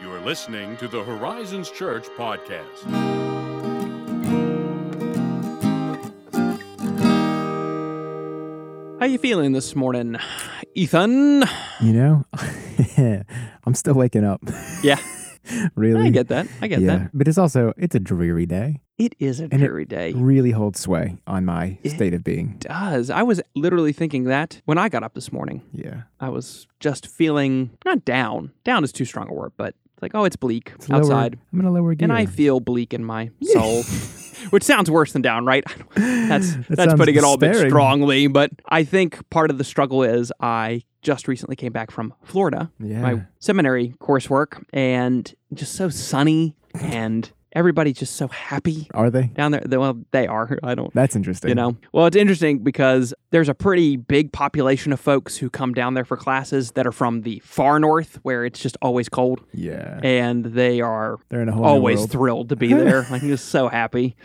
You are listening to the Horizons Church podcast. How you feeling this morning, Ethan? You know, I'm still waking up. Yeah, really? I get that. I get yeah, that. but it's also it's a dreary day. It is a And it dreary day. Really holds sway on my It state of being. does. I was literally thinking that when I got up this morning. Yeah, I was just feeling not down. Down is too strong a word, but it's like, oh, it's bleak It's lower- outside. I'm gonna lower gear. And I feel bleak in my soul. Which sounds worse than down, right? That's That that's putting it all a bit strongly, but I think part of the struggle is I just recently came back from Florida, yeah. my seminary coursework, and just so sunny and everybody's just so happy Are they? down there. Well, they are. I don't That's interesting. you know well it's interesting because there's a pretty big population of folks who come down there for classes that are from the far north where it's just always cold Yeah. and they are They're in a whole always thrilled to be there like just so happy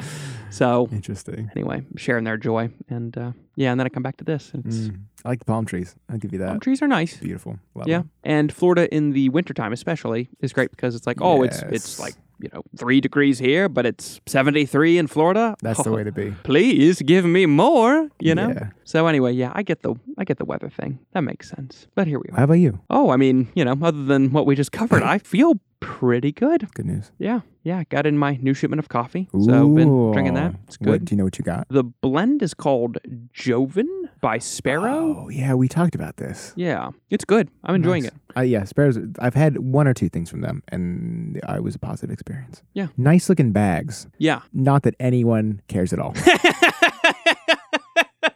so Interesting. anyway sharing their joy and uh, yeah and then i come back to this and it's, Mm. I like the palm trees. I'll give you that. palm trees are nice Beautiful. Love yeah them. and florida in the wintertime especially is great because it's like oh it's it's like you know three degrees here but it's 73 in florida That's the oh, way to be. please give me more you know Yeah. so anyway yeah i get the i get the weather thing that makes sense but here we are How about you? oh i mean you know other than what we just covered i feel pretty good Good news. yeah yeah got in my new shipment of coffee so been drinking that Ooh. it's What, good do you know what you got? the blend is called joven by sparrow Oh, yeah. We talked about this. yeah it's good i'm enjoying Nice. it Uh, yeah, Sparrows. I've had one or two things from them, and I was a positive experience. Yeah. Nice looking bags. yeah Not that anyone cares at all.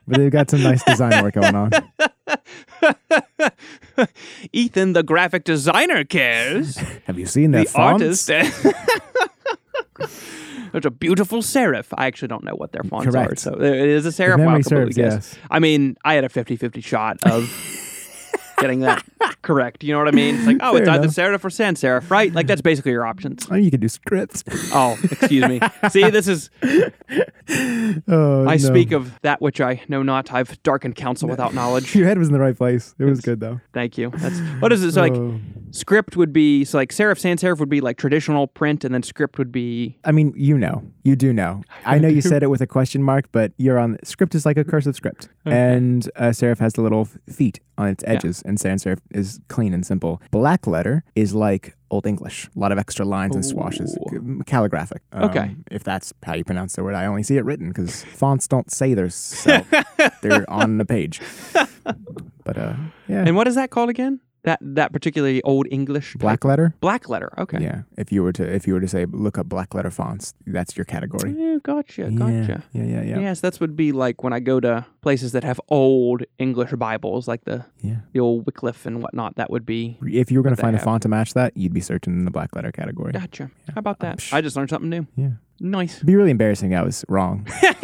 but they've got some nice design work going on. ethan the graphic designer cares Have you seen that the fonts? artist There's a beautiful serif. I actually don't know what their fonts are. Correct. So it is a serif. I'll serves, guess. yes. I mean, I had a 50 50 shot of getting that correct. You know what I mean? It's like, oh, it's Fair either enough. serif or sans serif, right? Like, that's basically your options. Oh, you can do scripts. Oh, excuse me. See, this is, Oh, I no. speak of that which I know not. I've darkened counsel without knowledge. Your head was in the right place. It was good though. Thank you. That's what is it? So, like, Oh. script would be, so like serif, sans serif would be like traditional print, and then script would be, I mean, you know, you do know. I know you said it with a question mark, but you're on script is like a cursive script, and uh, serif has the little f- feet on its edges, and sans serif is clean and simple. Black letter is like Old English, a lot of extra lines and swashes, Ooh. calligraphic. um, Okay. if that's how you pronounce the word, I only see it written because fonts don't say they're so, they're on the page. But uh, yeah, and what is that called again? That that particularly old English black type- letter. black letter. Okay. Yeah, if you were to if you were to say look up black letter fonts, that's your category. Yeah, gotcha, Yeah, gotcha. yeah, yeah, yeah. Yes, that's would be like when I go to places that have old English Bibles, like the yeah. the old Wycliffe and whatnot. That would be If you were going to find a have. font to match that, you'd be searching in the black letter category. gotcha. How about that? psh. I just learned something new. Yeah. Nice. It'd be really embarrassing. I was wrong.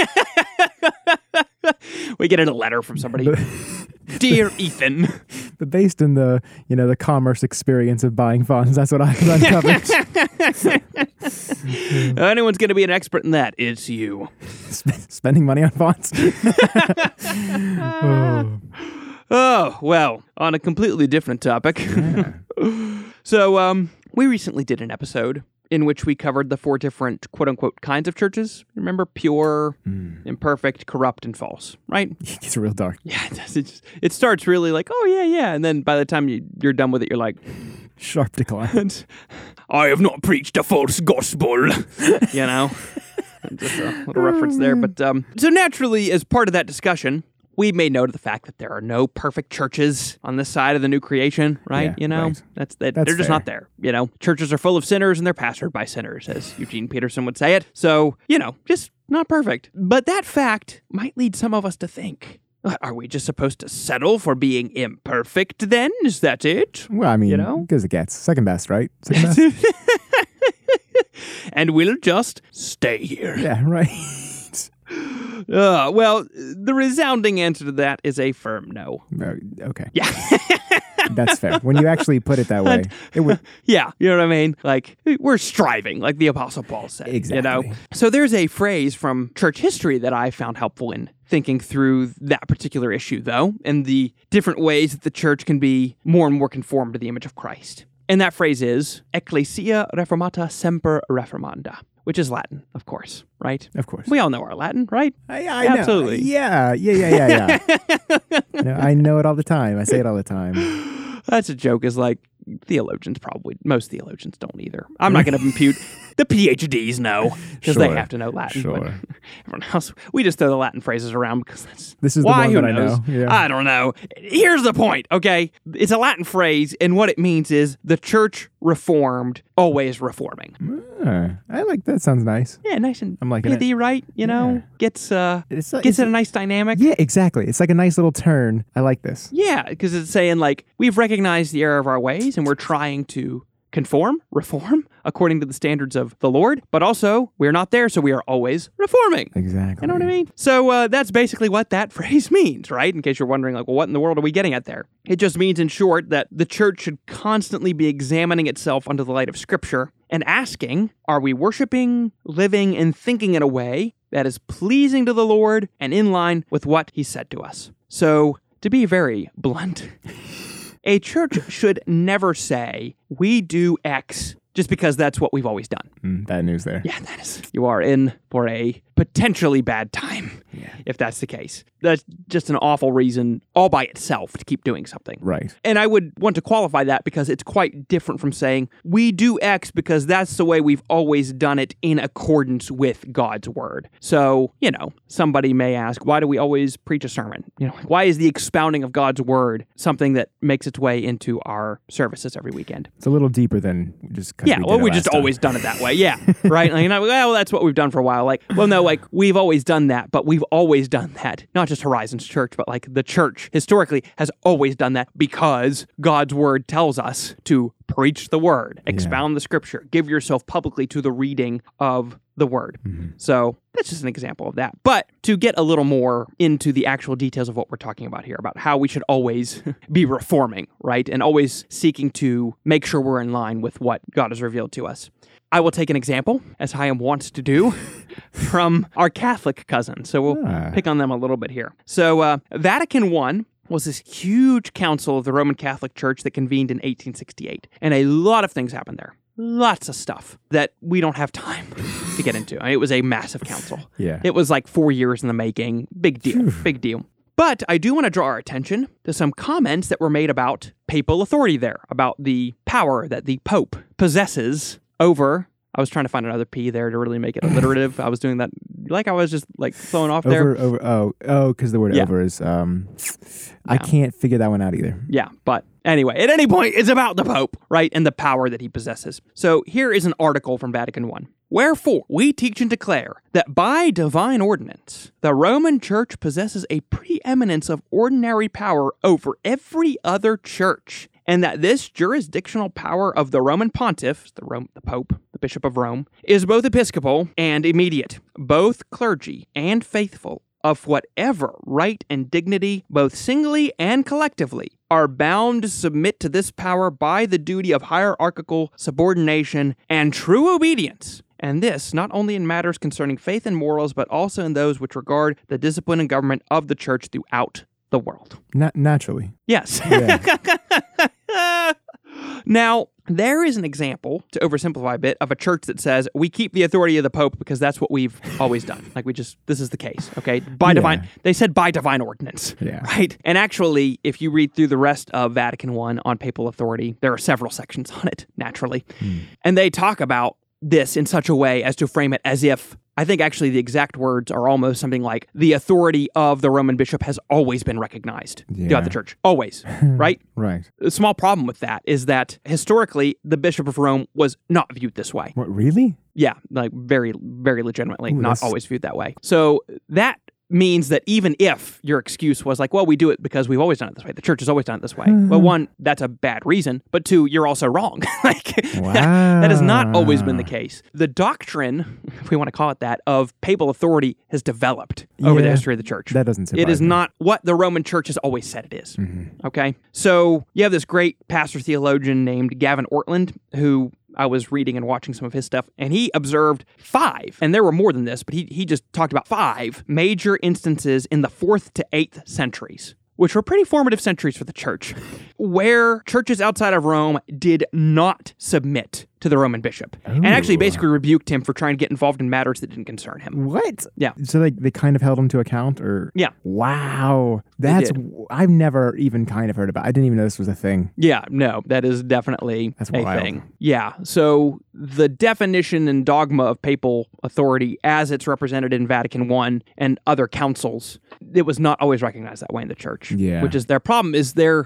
we get a letter from somebody. Dear Ethan, but based in the you know the commerce experience of buying fonts, that's what I've uncovered. anyone's going to be an expert in that, it's you. Sp- Spending money on fonts. oh. Oh, well, on a completely different topic. so, um, we recently did an episode in which we covered the four different quote unquote kinds of churches. Remember pure, imperfect, corrupt, and false, right? It gets real dark. Yeah, it does. It, just, it starts really like, oh, yeah, yeah. And then by the time you, you're done with it, you're like, Sharp decline. I have not preached a false gospel. you know? Just a little reference there. But um, so naturally, as part of that discussion, we made note of the fact that there are no perfect churches on this side of the new creation, right? Yeah, you know, right. that's that That's they're just fair. not there. You know, churches are full of sinners and they're pastored by sinners, as Eugene Peterson would say it. So you know, just not perfect. But that fact might lead some of us to think. "Uh, Are we just supposed to settle for being imperfect then? Is that it? Well, I mean, You know? because it gets. Second best, right? Second best. and we'll just stay here. yeah, right. Uh, well, the resounding answer to that is a firm no. Uh, okay, Yeah. that's fair. When you actually put it that way, it would. yeah. You know what I mean? Like, we're striving, like the Apostle Paul said. Exactly. You know? Exactly. So there's a phrase from church history that I found helpful in thinking through that particular issue, though, and the different ways that the church can be more and more conformed to the image of Christ. And that phrase is Ecclesia Reformata Semper Reformanda, which is Latin, of course, right? Of course. We all know our Latin, right? I, I Absolutely. Know. Yeah, yeah, yeah, yeah, yeah. Know, I know it all the time. I say it all the time. That's a joke, is like theologians probably, most theologians don't either. I'm not going to impute the PhDs know because they have to know Latin. Sure. everyone else, we just throw the Latin phrases around because that's This is the why. one Who that I knows? know. Yeah. I don't know. Here's the point, okay? It's a Latin phrase, and what it means is the church reformed, always reforming. I like that. Sounds nice. Yeah, nice and I'm liking it. right? You know, Yeah. gets uh, It's, uh, gets it a nice dynamic. Yeah, exactly. It's like a nice little turn. I like this. Yeah, because it's saying like we've recognized the error of our ways and we're trying to conform, reform according to the standards of the Lord, but also we're not there, so we are always reforming. Exactly. You know what I mean? So uh, that's basically what that phrase means, right? In case you're wondering, like, well, what in the world are we getting at there? It just means, in short, that the church should constantly be examining itself under the light of Scripture and asking, are we worshiping, living, and thinking in a way that is pleasing to the Lord and in line with what He said to us? So, to be very blunt, a church should never say, we do X just because that's what we've always done. Mm, bad news there. Yeah, that is. You are in for a potentially bad time Yeah. if that's the case. That's just an awful reason all by itself to keep doing something. Right. And I would want to qualify that because it's quite different from saying we do X because that's the way we've always done it in accordance with God's word. So, you know, somebody may ask, why do we always preach a sermon? You know, why is the expounding of God's word something that makes its way into our services every weekend? It's a little deeper than just. Yeah, we well, we've just time. always done it that way. Yeah, right. Like, you know, well, that's what we've done for a while. Like, well, no, like we've always done that, but we've always done that. Not just Horizons Church, but like the church historically has always done that because God's word tells us to preach the word, expound the scripture, give yourself publicly to the reading of the word. Mm-hmm. So that's just an example of that. But to get a little more into the actual details of what we're talking about here, about how we should always be reforming, right? And always seeking to make sure we're in line with what God has revealed to us. I will take an example, as Chaim wants to do, from our Catholic cousin. So we'll Ah. pick on them a little bit here. So uh, Vatican I was this huge council of the Roman Catholic Church that convened in 1868. And a lot of things happened there. Lots of stuff that we don't have time to get into. I mean, it was a massive council. Yeah. It was like four years in the making. Big deal. Big deal. But I do want to draw our attention to some comments that were made about papal authority there, about the power that the Pope possesses over. I was trying to find another P there to really make it alliterative. I was doing that like I was just like throwing off there. Over, over. Oh, oh, because the word Yeah. over is. Um, I can't figure that one out either. Yeah, but anyway, at any point, it's about the Pope, right, and the power that he possesses. So here is an article from Vatican I. Wherefore, we teach and declare that by divine ordinance, the Roman Church possesses a preeminence of ordinary power over every other church, and that this jurisdictional power of the Roman pontiff, the, Rome, the Pope, the Bishop of Rome, is both episcopal and immediate, both clergy and faithful of whatever right and dignity, both singly and collectively, are bound to submit to this power by the duty of hierarchical subordination and true obedience. And this not only in matters concerning faith and morals, but also in those which regard the discipline and government of the church throughout the world. Na- naturally. Yes. Yeah. now, there is an example, to oversimplify a bit, of a church that says we keep the authority of the Pope because that's what we've always done. Like we just, this is the case, okay? By divine, they said by divine ordinance, Yeah. right? And actually, if you read through the rest of Vatican One on papal authority, there are several sections on it, naturally. Hmm. And they talk about this in such a way as to frame it as if I think actually the exact words are almost something like the authority of the Roman bishop has always been recognized Yeah. throughout the church. Always, right? Right. A small problem with that is that historically the bishop of Rome was not viewed this way. What? Really? Yeah, like very, very legitimately, Ooh, not that's- always viewed that way. So that means that even if your excuse was like, well, we do it because we've always done it this way, the church has always done it this way. well, one, that's a bad reason, but two, you're also wrong. like that has not always been the case. The doctrine, if we want to call it that, of papal authority has developed over the history of the church. That doesn't It is me. not what the Roman church has always said it is. Mm-hmm. Okay. So you have this great pastor theologian named Gavin Ortlund who I was reading and watching some of his stuff, and he observed five, and there were more than this, but he, he just talked about five major instances in the fourth to eighth centuries which were pretty formative centuries for the church, where churches outside of Rome did not submit to the Roman bishop and actually basically rebuked him for trying to get involved in matters that didn't concern him. What? Yeah. So they, they kind of held him to account or Yeah. Wow. That's. I've never even kind of heard about. I didn't even know this was a thing. Yeah, no, that is definitely That's a wild. thing. Yeah. So the definition and dogma of papal authority as it's represented in Vatican I and other councils, it was not always recognized that way in the church. Yeah. Which is their problem is their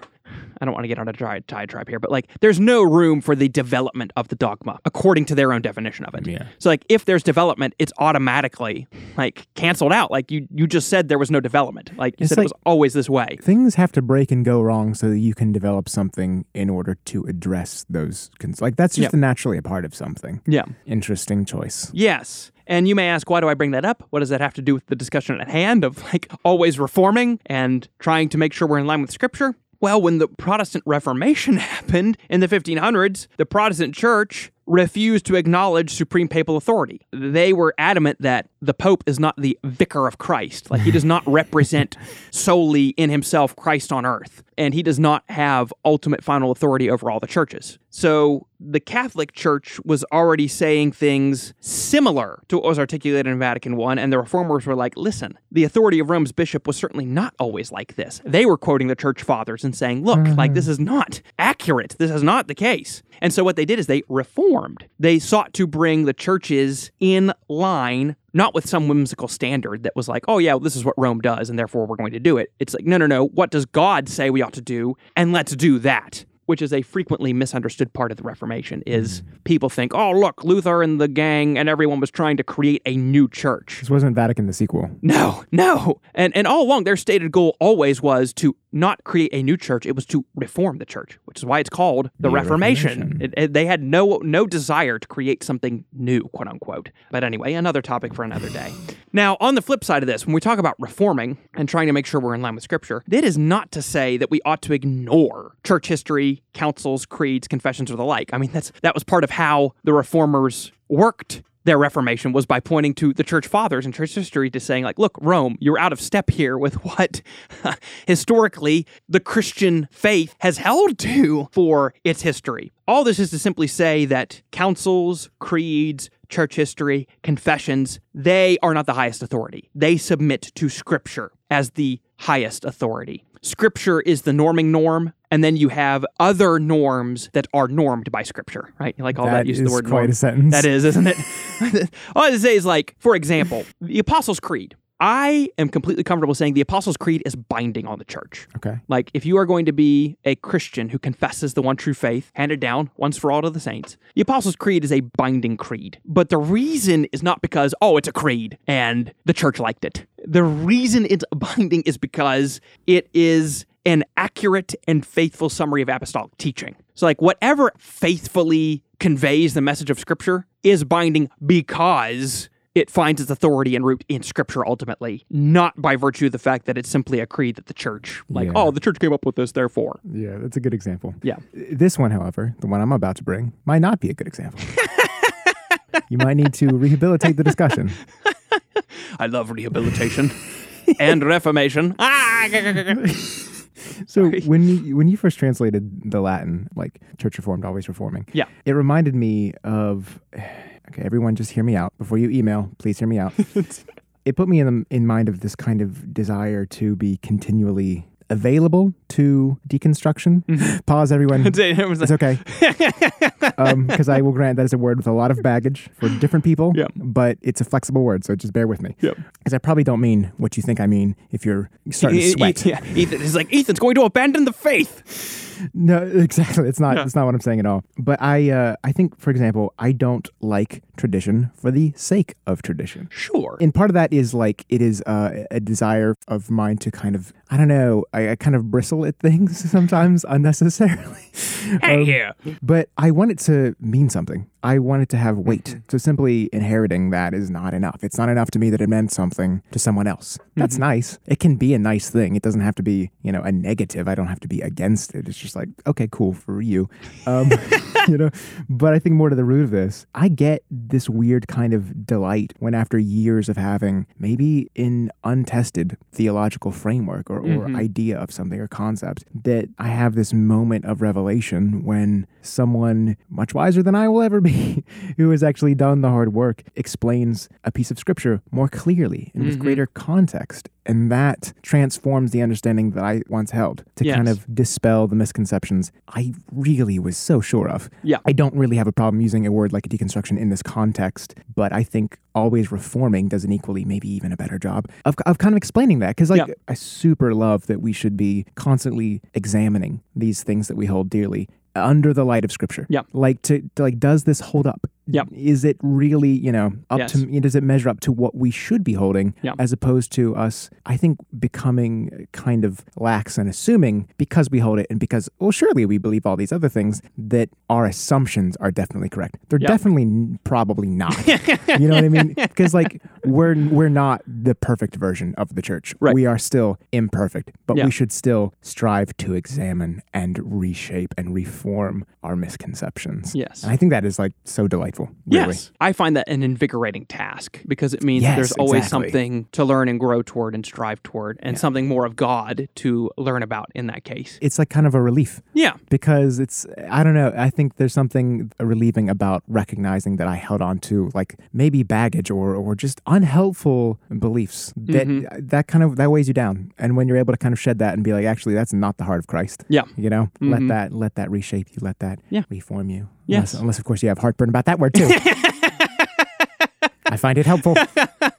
I don't want to get on a dry diatribe here, but like there's no room for the development of the dogma according to their own definition of it. Yeah. So like if there's development, it's automatically like canceled out. Like you you just said there was no development. Like you It's said like- it was always this way. Things have to break and go wrong so that you can develop something in order to address those. Cons- like that's just Yeah. naturally a part of something. Yeah. Interesting choice. Yes. And you may ask, why do I bring that up? What does that have to do with the discussion at hand of like always reforming and trying to make sure we're in line with Scripture? Well, when the Protestant Reformation happened in the 1500s, the Protestant Church refused to acknowledge supreme papal authority. They were adamant that the Pope is not the vicar of Christ. Like, he does not represent solely in himself Christ on earth, and he does not have ultimate final authority over all the churches. So, the Catholic Church was already saying things similar to what was articulated in Vatican I, and the reformers were like, listen, the authority of Rome's bishop was certainly not always like this. They were quoting the church fathers and saying, look, like mm-hmm. this is not accurate. This is not the case. And so what they did is they reformed. They sought to bring the churches in line not with some whimsical standard that was like, oh, yeah, this is what Rome does, and therefore we're going to do it. It's like, no, no, no. What does God say we ought to do? And let's do that. Which is a frequently misunderstood part of the Reformation. Is mm-hmm. people think, oh, look, Luther and the gang and everyone was trying to create a new church. This wasn't Vatican the sequel. No, no. And and all along their stated goal always was to not create a new church, it was to reform the church, which is why it's called the, The Reformation. Reformation. It, it- they had no no desire to create something new, quote unquote. But anyway, another topic for another day. Now, on the flip side of this, when we talk about reforming and trying to make sure we're in line with scripture, that is not to say that we ought to ignore church history, councils, creeds, confessions, or the like. I mean, that's that was part of how the reformers worked their reformation was by pointing to the church fathers and church history to saying like look rome you're out of step here with what historically the christian faith has held to for its history all this is to simply say that councils creeds church history confessions they are not the highest authority they submit to scripture as the highest authority scripture is the norming norm and then you have other norms that are normed by scripture right like all that, That use the word quite norm. a sentence. That is, isn't it? All I have to say is like, for example, the Apostles' Creed. I am completely comfortable saying the Apostles' Creed is binding on the church. Okay. Like, if you are going to be a Christian who confesses the one true faith handed down once for all to the saints, the Apostles' Creed is a binding creed. But the reason is not because, oh, it's a creed and the church liked it. The reason it's binding is because it is an accurate and faithful summary of apostolic teaching. So, like, whatever faithfully conveys the message of Scripture is binding because it finds its authority and root in Scripture ultimately, not by virtue of the fact that it's simply a creed that the church, like, Yeah. oh, the church came up with this, therefore. Yeah, that's a good example. Yeah. This one, however, the one I'm about to bring, might not be a good example. you might need to rehabilitate the discussion. I love rehabilitation and reformation. Ah! So when you when you first translated the Latin, like Church Reformed, always reforming, Yeah. it reminded me of. Okay, everyone, just hear me out before you email. Please hear me out. it put me in the, in mind of this kind of desire to be continually available to deconstruction. Pause, everyone. It's okay. Because I will grant that is a word with a lot of baggage for different people. Yeah. But it's a flexible word, so just bear with me. Yep. Because I probably don't mean what you think I mean if you're starting to sweat. E- yeah, Ethan is like Ethan's going to abandon the faith. No, exactly. It's not. Yeah. It's not what I'm saying at all. But I, uh, I think, for example, I don't like tradition for the sake of tradition. Sure. And part of that is like it is uh, a desire of mine to kind of, I don't know, I, I kind of bristle at things sometimes unnecessarily. hey, Um, yeah. But I want it to mean something. I want it to have weight. Mm-hmm. So simply inheriting that is not enough. It's not enough to me that it meant something to someone else. That's Mm-hmm. nice. It can be a nice thing. It doesn't have to be, you know, a negative. I don't have to be against it. It's just like, okay, cool for you. Um, you know, but I think more to the root of this, I get this weird kind of delight when, after years of having maybe an untested theological framework or, or Mhm. idea of something or concept, that I have this moment of revelation when someone much wiser than I will ever be, who has actually done the hard work, explains a piece of scripture more clearly and with Mhm. greater context. And that transforms the understanding that I once held to kind of dispel the misconceptions I really was so sure of. Yeah. I don't really have a problem using a word like deconstruction in this context, but I think always reforming does an equally, maybe even a better job of, of kind of explaining that. Because, like, Yeah. I super love that we should be constantly examining these things that we hold dearly under the light of scripture. Yeah. Like, to, to like, does this hold up? Yeah. Is it really, you know, up Yes. to, does it measure up to what we should be holding Yeah. as opposed to us, I think, becoming uh, kind of lax and assuming because we hold it and because, well, surely we believe all these other things that our assumptions are definitely correct. They're Yeah. definitely probably not. you know what I mean? Because like we're we're not the perfect version of the church. Right. We are still imperfect, but Yeah. we should still strive to examine and reshape and reform our misconceptions. Yes. And I think that is like so delightful. Really. Yes. I find that an invigorating task because it means Yes, there's always exactly. something to learn and grow toward and strive toward and something more of God to learn about in that case. It's like kind of a relief Yeah. because it's I don't know. I think there's something relieving about recognizing that I held on to like maybe baggage or or just unhelpful beliefs that Mm-hmm. that kind of that weighs you down. And when you're able to kind of shed that and be like, actually, that's not the heart of Christ. Yeah. You know, let Mhm. that let that reshape you. Let that Yeah. reform you. Yes. Unless, unless of course you have heartburn about that word too. I find it helpful.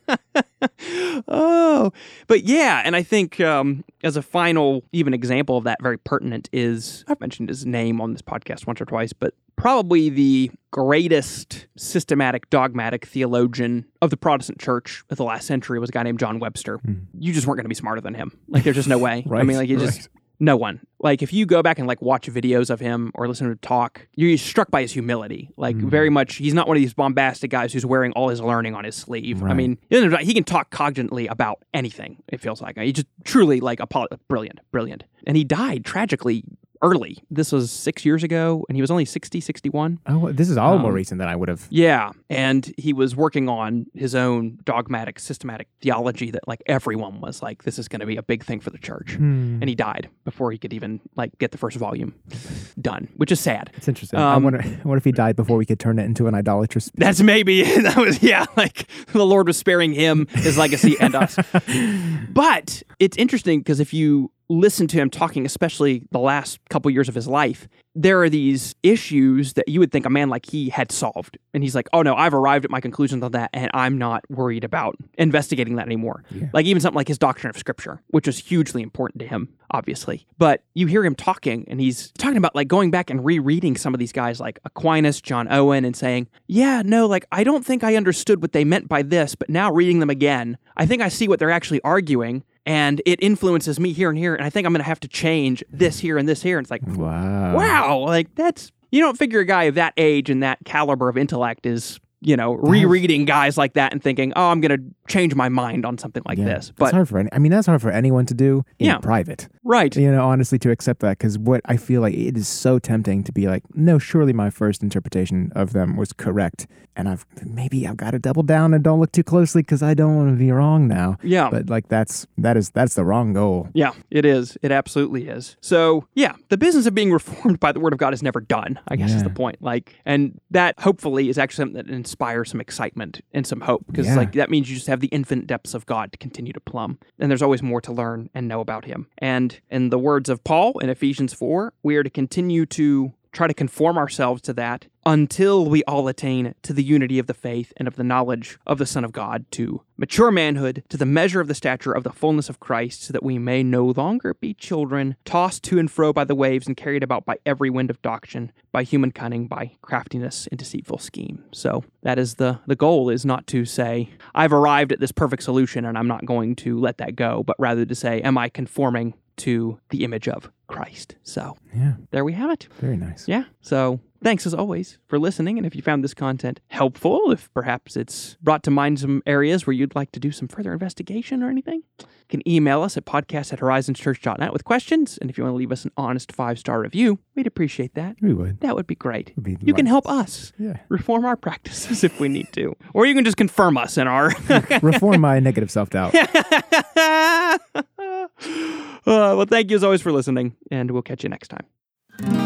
oh, but yeah, and I think um, as a final, even example of that, very pertinent is I've mentioned his name on this podcast once or twice, but probably the greatest systematic, dogmatic theologian of the Protestant church of the last century was a guy named John Webster. You just weren't going to be smarter than him. Like, there's just no way. I mean, like, you right. just. No one. Like if you go back and like watch videos of him or listen to him talk, you're struck by his humility. Like Mm-hmm. very much, he's not one of these bombastic guys who's wearing all his learning on his sleeve. I mean, he can talk cogently about anything. It feels like he just truly like a brilliant, brilliant. And he died tragically early. This was six years ago, and he was only 60, 61. Oh, this is all more Um, recent than I would have. Yeah, and he was working on his own dogmatic, systematic theology that like everyone was like, this is going to be a big thing for the church. Hmm. And he died before he could even like get the first volume done, which is sad. It's interesting. I Um, wonder, I wonder if he died before we could turn it into an idolatrous. That's maybe that was yeah, like the Lord was sparing him, his legacy, and us. But it's interesting because if you listen to him talking, especially the last couple years of his life, there are these issues that you would think a man like he had solved. And he's like, oh no, I've arrived at my conclusions on that, and I'm not worried about investigating that anymore. Yeah. Like even something like his doctrine of scripture, which was hugely important to him, obviously. But you hear him talking, and he's talking about like going back and rereading some of these guys like Aquinas, John Owen, and saying, yeah, no, like I don't think I understood what they meant by this, but now reading them again, I think I see what they're actually arguing. And it influences me here and here, and I think I'm going to have to change this here and this here. And it's like, Wow. wow, like that's you don't figure a guy of that age and that caliber of intellect is you know rereading guys like that and thinking, oh, I'm going to change my mind on something like Yeah. this. But it's hard for any, I mean, that's hard for anyone to do in Yeah. private. right, You know, honestly, to accept that because what I feel like it is so tempting to be like, no, surely my first interpretation of them was correct, and I've maybe I've got to double down and don't look too closely because I don't want to be wrong now. yeah. But like that's that is that's the wrong goal. Yeah, it is. It absolutely is. So, yeah, the business of being reformed by the word of God is never done, I guess is the point. Like, and that hopefully is actually something that inspires some excitement and some hope because, Yeah. like, that means you just have the infinite depths of God to continue to plumb. And there's always more to learn and know about Him. And in the words of Paul in Ephesians 4, we are to continue to try to conform ourselves to that until we all attain to the unity of the faith and of the knowledge of the Son of God, to mature manhood, to the measure of the stature of the fullness of Christ, so that we may no longer be children, tossed to and fro by the waves and carried about by every wind of doctrine, by human cunning, by craftiness and deceitful scheme. So that is the the goal is not to say, I've arrived at this perfect solution and I'm not going to let that go, but rather to say, am I conforming to the image of Christ? So Yeah, there we have it. very nice. Yeah. So Thanks as always for listening. And if you found this content helpful, if perhaps it's brought to mind some areas where you'd like to do some further investigation or anything, you can email us at podcast at horizonschurch.net with questions. And if you want to leave us an honest five star review, we'd appreciate that. We would. That would be great. Would be you can help us Yeah. reform our practices if we need to. Or you can just confirm us in our. Reform my negative self doubt. Uh, well, thank you as always for listening, and we'll catch you next time.